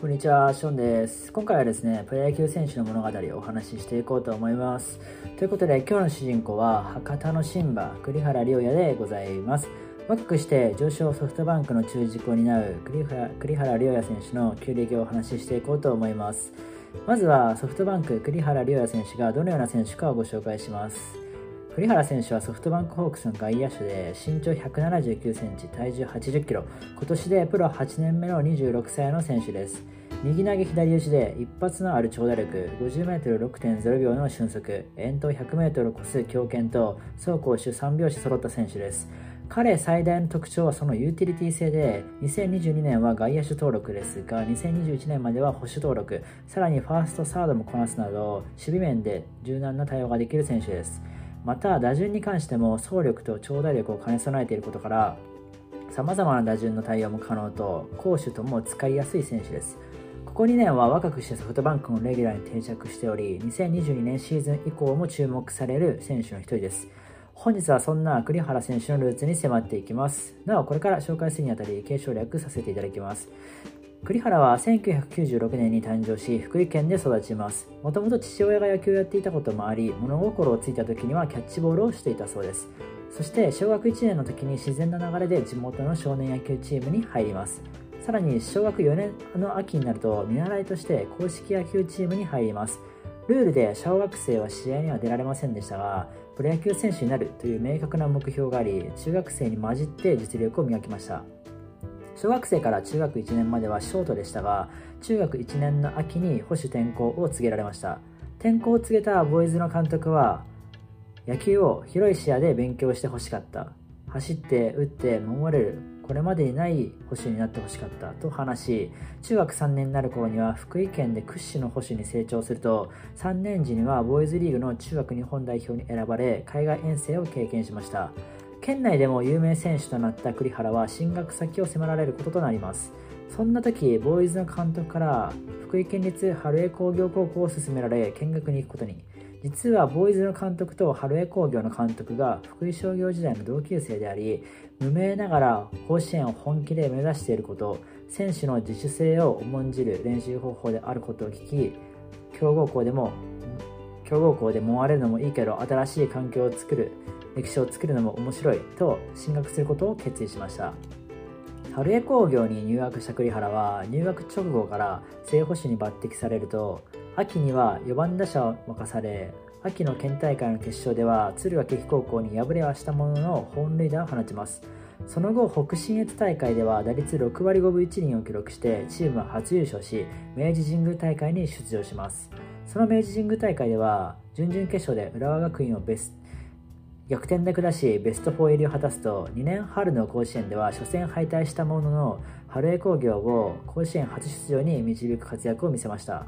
こんにちは、ションです。今回はですね、プロ野球選手の物語をお話ししていこうと思います。ということで、今日の主人公は、博多のシンバ、栗原良也でございます。若くして上昇ソフトバンクの中軸を担う栗原栗原良也選手の旧暦をお話ししていこうと思います。まずはソフトバンク栗原良也選手がどのような選手かをご紹介します。栗原選手はソフトバンクホークスの外野手で身長179センチ、体重80キロ、今年でプロ8年目の26歳の選手です。右投げ左打ちで一発のある長打力、50m6.0 秒の俊足、遠投 100m を超す強肩と走攻守3拍子揃った選手です。彼最大の特徴はそのユーティリティ性で、2022年は外野手登録ですが、2021年までは保守登録、さらにファースト、サードもこなすなど、守備面で柔軟な対応ができる選手です。また打順に関しても走力と長打力を兼ね備えていることから様々な打順の対応も可能と攻守とも使いやすい選手です。ここ2年は若くしてソフトバンクのレギュラーに定着しており2022年シーズン以降も注目される選手の一人です。本日はそんな栗原選手のルーツに迫っていきます。なおこれから紹介するにあたり継承略させていただきます。栗原は1996年に誕生し福井県で育ちます。もともと父親が野球をやっていたこともあり物心をついた時にはキャッチボールをしていたそうです。そして小学1年の時に自然な流れで地元の少年野球チームに入ります。さらに小学4年の秋になると見習いとして公式野球チームに入ります。ルールで小学生は試合には出られませんでしたがプロ野球選手になるという明確な目標があり中学生に混じって実力を磨きました。小学生から中学1年まではショートでしたが中学1年の秋に保守転校を告げられました。転校を告げたボーイズの監督は野球を広い視野で勉強してほしかった。走って打って守れる。これまでにない保守になってほしかった。と話し中学3年になる頃には福井県で屈指の保守に成長すると3年時にはボーイズリーグの中学日本代表に選ばれ海外遠征を経験しました。県内でも有名選手となった栗原は進学先を迫られることとなります。そんな時ボーイズの監督から福井県立春江工業高校を勧められ見学に行くことに。実はボーイズの監督と春江工業の監督が福井商業時代の同級生であり無名ながら甲子園を本気で目指していること選手の自主性を重んじる練習方法であることを聞き強豪校でも強豪校でもわれるのもいいけど新しい環境を作る。歴史を作るのも面白いと進学することを決意しました。春江工業に入学した栗原は入学直後から正捕手に抜擢されると秋には4番打者を任され秋の県大会の決勝では敦賀気比高校に敗れはしたものの本塁打を放ちます。その後北信越大会では打率6割5分1厘を記録してチームは初優勝し明治神宮大会に出場します。その明治神宮大会では準々決勝で浦和学院をベス逆転で下しベスト4入りを果たすと2年春の甲子園では初戦敗退したものの春江工業を甲子園初出場に導く活躍を見せました。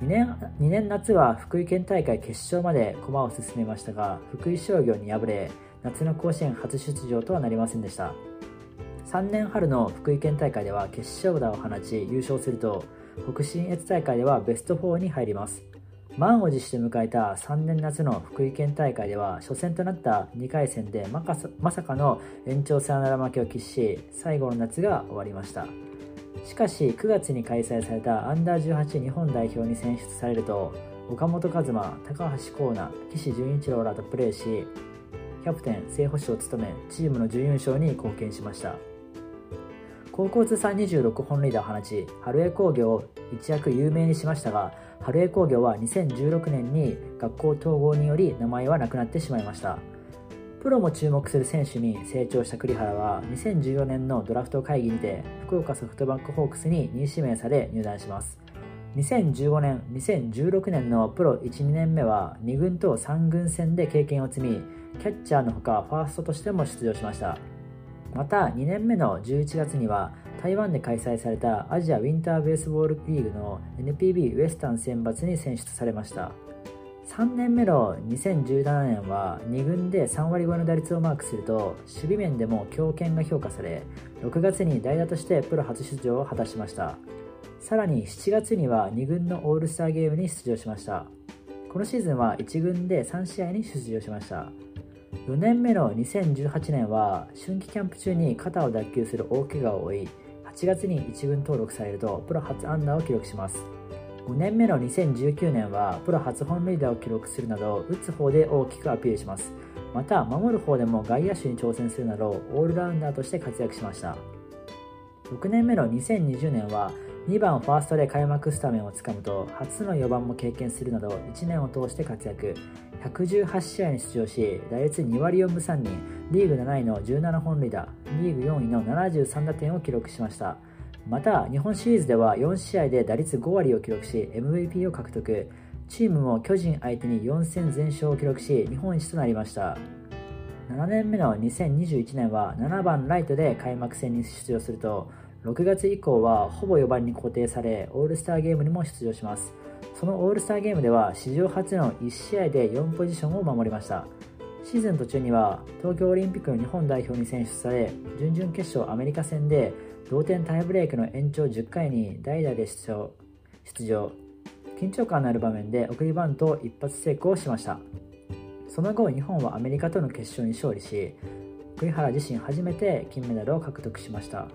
2年 ,2 年夏は福井県大会決勝まで駒を進めましたが福井商業に敗れ夏の甲子園初出場とはなりませんでした。3年春の福井県大会では決勝打を放ち優勝すると北信越大会ではベスト4に入ります。満を持して迎えた3年夏の福井県大会では初戦となった2回戦でまさかの延長サヨナラ負けを喫し最後の夏が終わりました。しかし9月に開催されたアンダー18日本代表に選出されると岡本和真、高橋光成、岸潤一郎らとプレーしキャプテン、正捕手を務めチームの準優勝に貢献しました。高校通算26本塁打を放ち春江工業を一躍有名にしましたが春江工業は2016年に学校統合により名前はなくなってしまいました。プロも注目する選手に成長した栗原は2014年のドラフト会議にて福岡ソフトバンクホークスに2位指名され入団します。2015年2016年のプロ12年目は2軍と3軍戦で経験を積みキャッチャーのほかファーストとしても出場しました。また2年目の11月には台湾で開催されたアジアウィンターベースボールリーグの NPB ウエスタン選抜に選出されました。3年目の2017年は2軍で3割超えの打率をマークすると守備面でも強肩が評価され6月に代打としてプロ初出場を果たしました。さらに7月には2軍のオールスターゲームに出場しました。このシーズンは1軍で3試合に出場しました。4年目の2018年は春季キャンプ中に肩を脱臼する大怪我を負い8月に1軍登録されるとプロ初安打を記録します。5年目の2019年はプロ初本塁打を記録するなど打つ方で大きくアピールします。また守る方でも外野手に挑戦するなどオールラウンダーとして活躍しました。6年目の2020年は2番ファーストで開幕スタメンをつかむと初の4番も経験するなど1年を通して活躍。118試合に出場し打率2割4分3厘リーグ7位の17本塁打。リーグ4位の73打点を記録しました。また日本シリーズでは4試合で打率5割を記録し MVP を獲得。チームも巨人相手に4戦全勝を記録し日本一となりました。7年目の2021年は7番ライトで開幕戦に出場すると6月以降はほぼ4番に固定されオールスターゲームにも出場します。そのオールスターゲームでは史上初の1試合で4ポジションを守りました。シーズン途中には東京オリンピックの日本代表に選出され準々決勝アメリカ戦で同点タイブレークの延長10回に代打で出場出場。緊張感のある場面で送りバントを一発成功しました。その後日本はアメリカとの決勝に勝利し栗原自身初めて金メダルを獲得しました。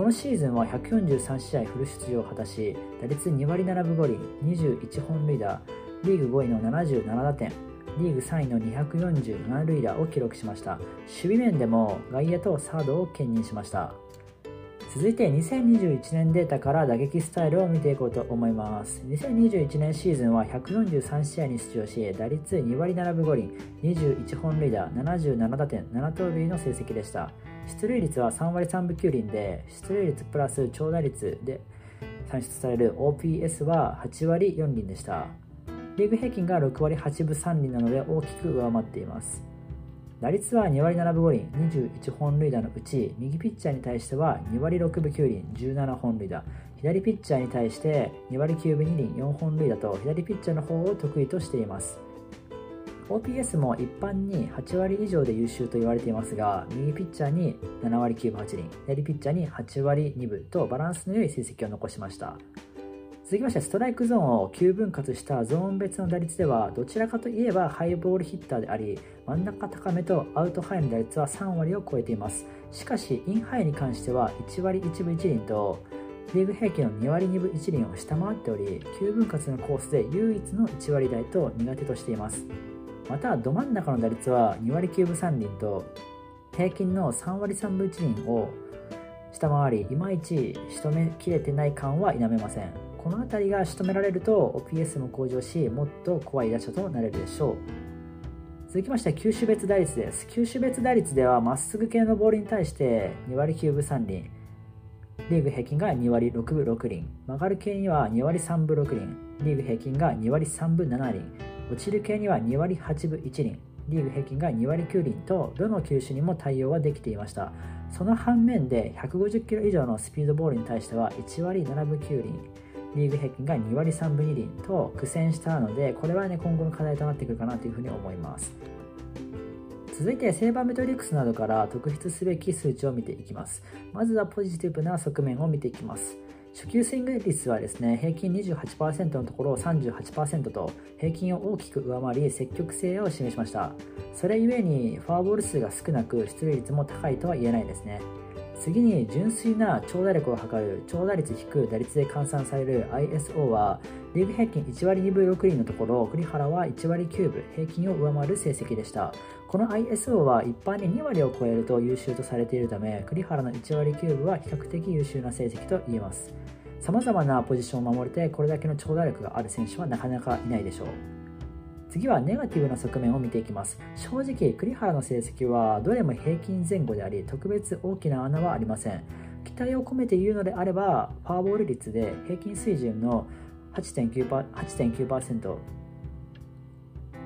このシーズンは143試合フル出場を果たし、打率2割7分5厘、21本塁打、リーグ5位の77打点、リーグ3位の247塁打を記録しました。守備面でも外野とサードを兼任しました。続いて2021年データから打撃スタイルを見ていこうと思います。2021年シーズンは143試合に出場し、打率2割7分5厘、21本塁打、77打点、7盗塁の成績でした。出塁率は3割3分9厘で、出塁率プラス長打率で算出される OPS は8割4厘でした。リーグ平均が6割8分3厘なので大きく上回っています。打率は2割7分5厘、21本塁打のうち、右ピッチャーに対しては2割6分9厘、17本塁打、左ピッチャーに対して2割9分2厘、4本塁打と左ピッチャーの方を得意としています。OPS も一般に8割以上で優秀と言われていますが、右ピッチャーに7割9分8厘、左ピッチャーに8割2分とバランスの良い成績を残しました。続きましてストライクゾーンを9分割したゾーン別の打率ではどちらかといえばハイボールヒッターであり真ん中高めとアウトハイの打率は3割を超えていますしかしインハイに関しては1割1分1厘とリーグ平均の2割2分1厘を下回っており9分割のコースで唯一の1割台と苦手としていますまたど真ん中の打率は2割9分3厘と平均の3割3分1厘を下回りいまいち仕留めきれてない感は否めません。この辺りが仕留められると OPS も向上しもっと怖い打者となれるでしょう。続きまして球種別打率です。球種別打率ではまっすぐ系のボールに対して2割9分3厘。リーグ平均が2割6分6厘。曲がる系には2割3分6厘。リーグ平均が2割3分7厘。落ちる系には2割8分1厘。リーグ平均が2割9厘とどの球種にも対応はできていました。その反面で150キロ以上のスピードボールに対しては1割7分9厘。リーグ平均が2割3分2厘と苦戦したのでこれはね今後の課題となってくるかなというふうに思います。続いてセーバーメトリックスなどから特筆すべき数値を見ていきます。まずはポジティブな側面を見ていきます。初級スイング率はですね、平均28%のところを38%と平均を大きく上回り積極性を示しました。それゆえにフォアボール数が少なく出塁率も高いとは言えないですね。次に純粋な長打力を測る長打率低い打率で換算される ISO はリーグ平均1割2分6厘のところ栗原は1割9分平均を上回る成績でした。この ISO は一般に2割を超えると優秀とされているため栗原の1割9分は比較的優秀な成績と言えます。様々なポジションを守れてこれだけの長打力がある選手はなかなかいないでしょう。次はネガティブな側面を見ていきます。正直、栗原の成績はどれも平均前後であり、特別大きな穴はありません。期待を込めて言うのであれば、フォアボール率で平均水準の8.9%、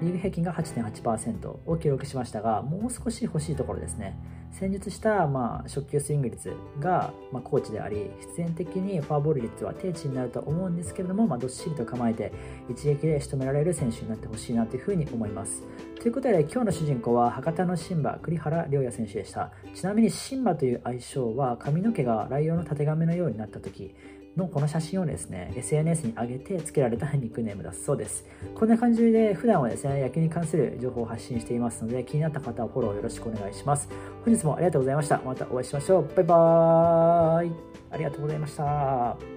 リーグ平均が8.8%を記録しましたが、もう少し欲しいところですね。戦術した、まあ、初球スイング率が、まあ、コーチであり、必然的にフォアボール率は低値になると思うんですけれども、まあ、どっしりと構えて、一撃で仕留められる選手になってほしいなというふうに思います。ということで、今日の主人公は博多のシンバ、栗原良也選手でした。ちなみにシンバという愛称は、髪の毛がライオンのたてがめのようになった時、のこの写真をですね、SNS に上げて付けられたニックネームだそうです。こんな感じで普段はですね、野球に関する情報を発信していますので、気になった方はフォローよろしくお願いします。本日もありがとうございました。またお会いしましょう。バイバーイ。ありがとうございました。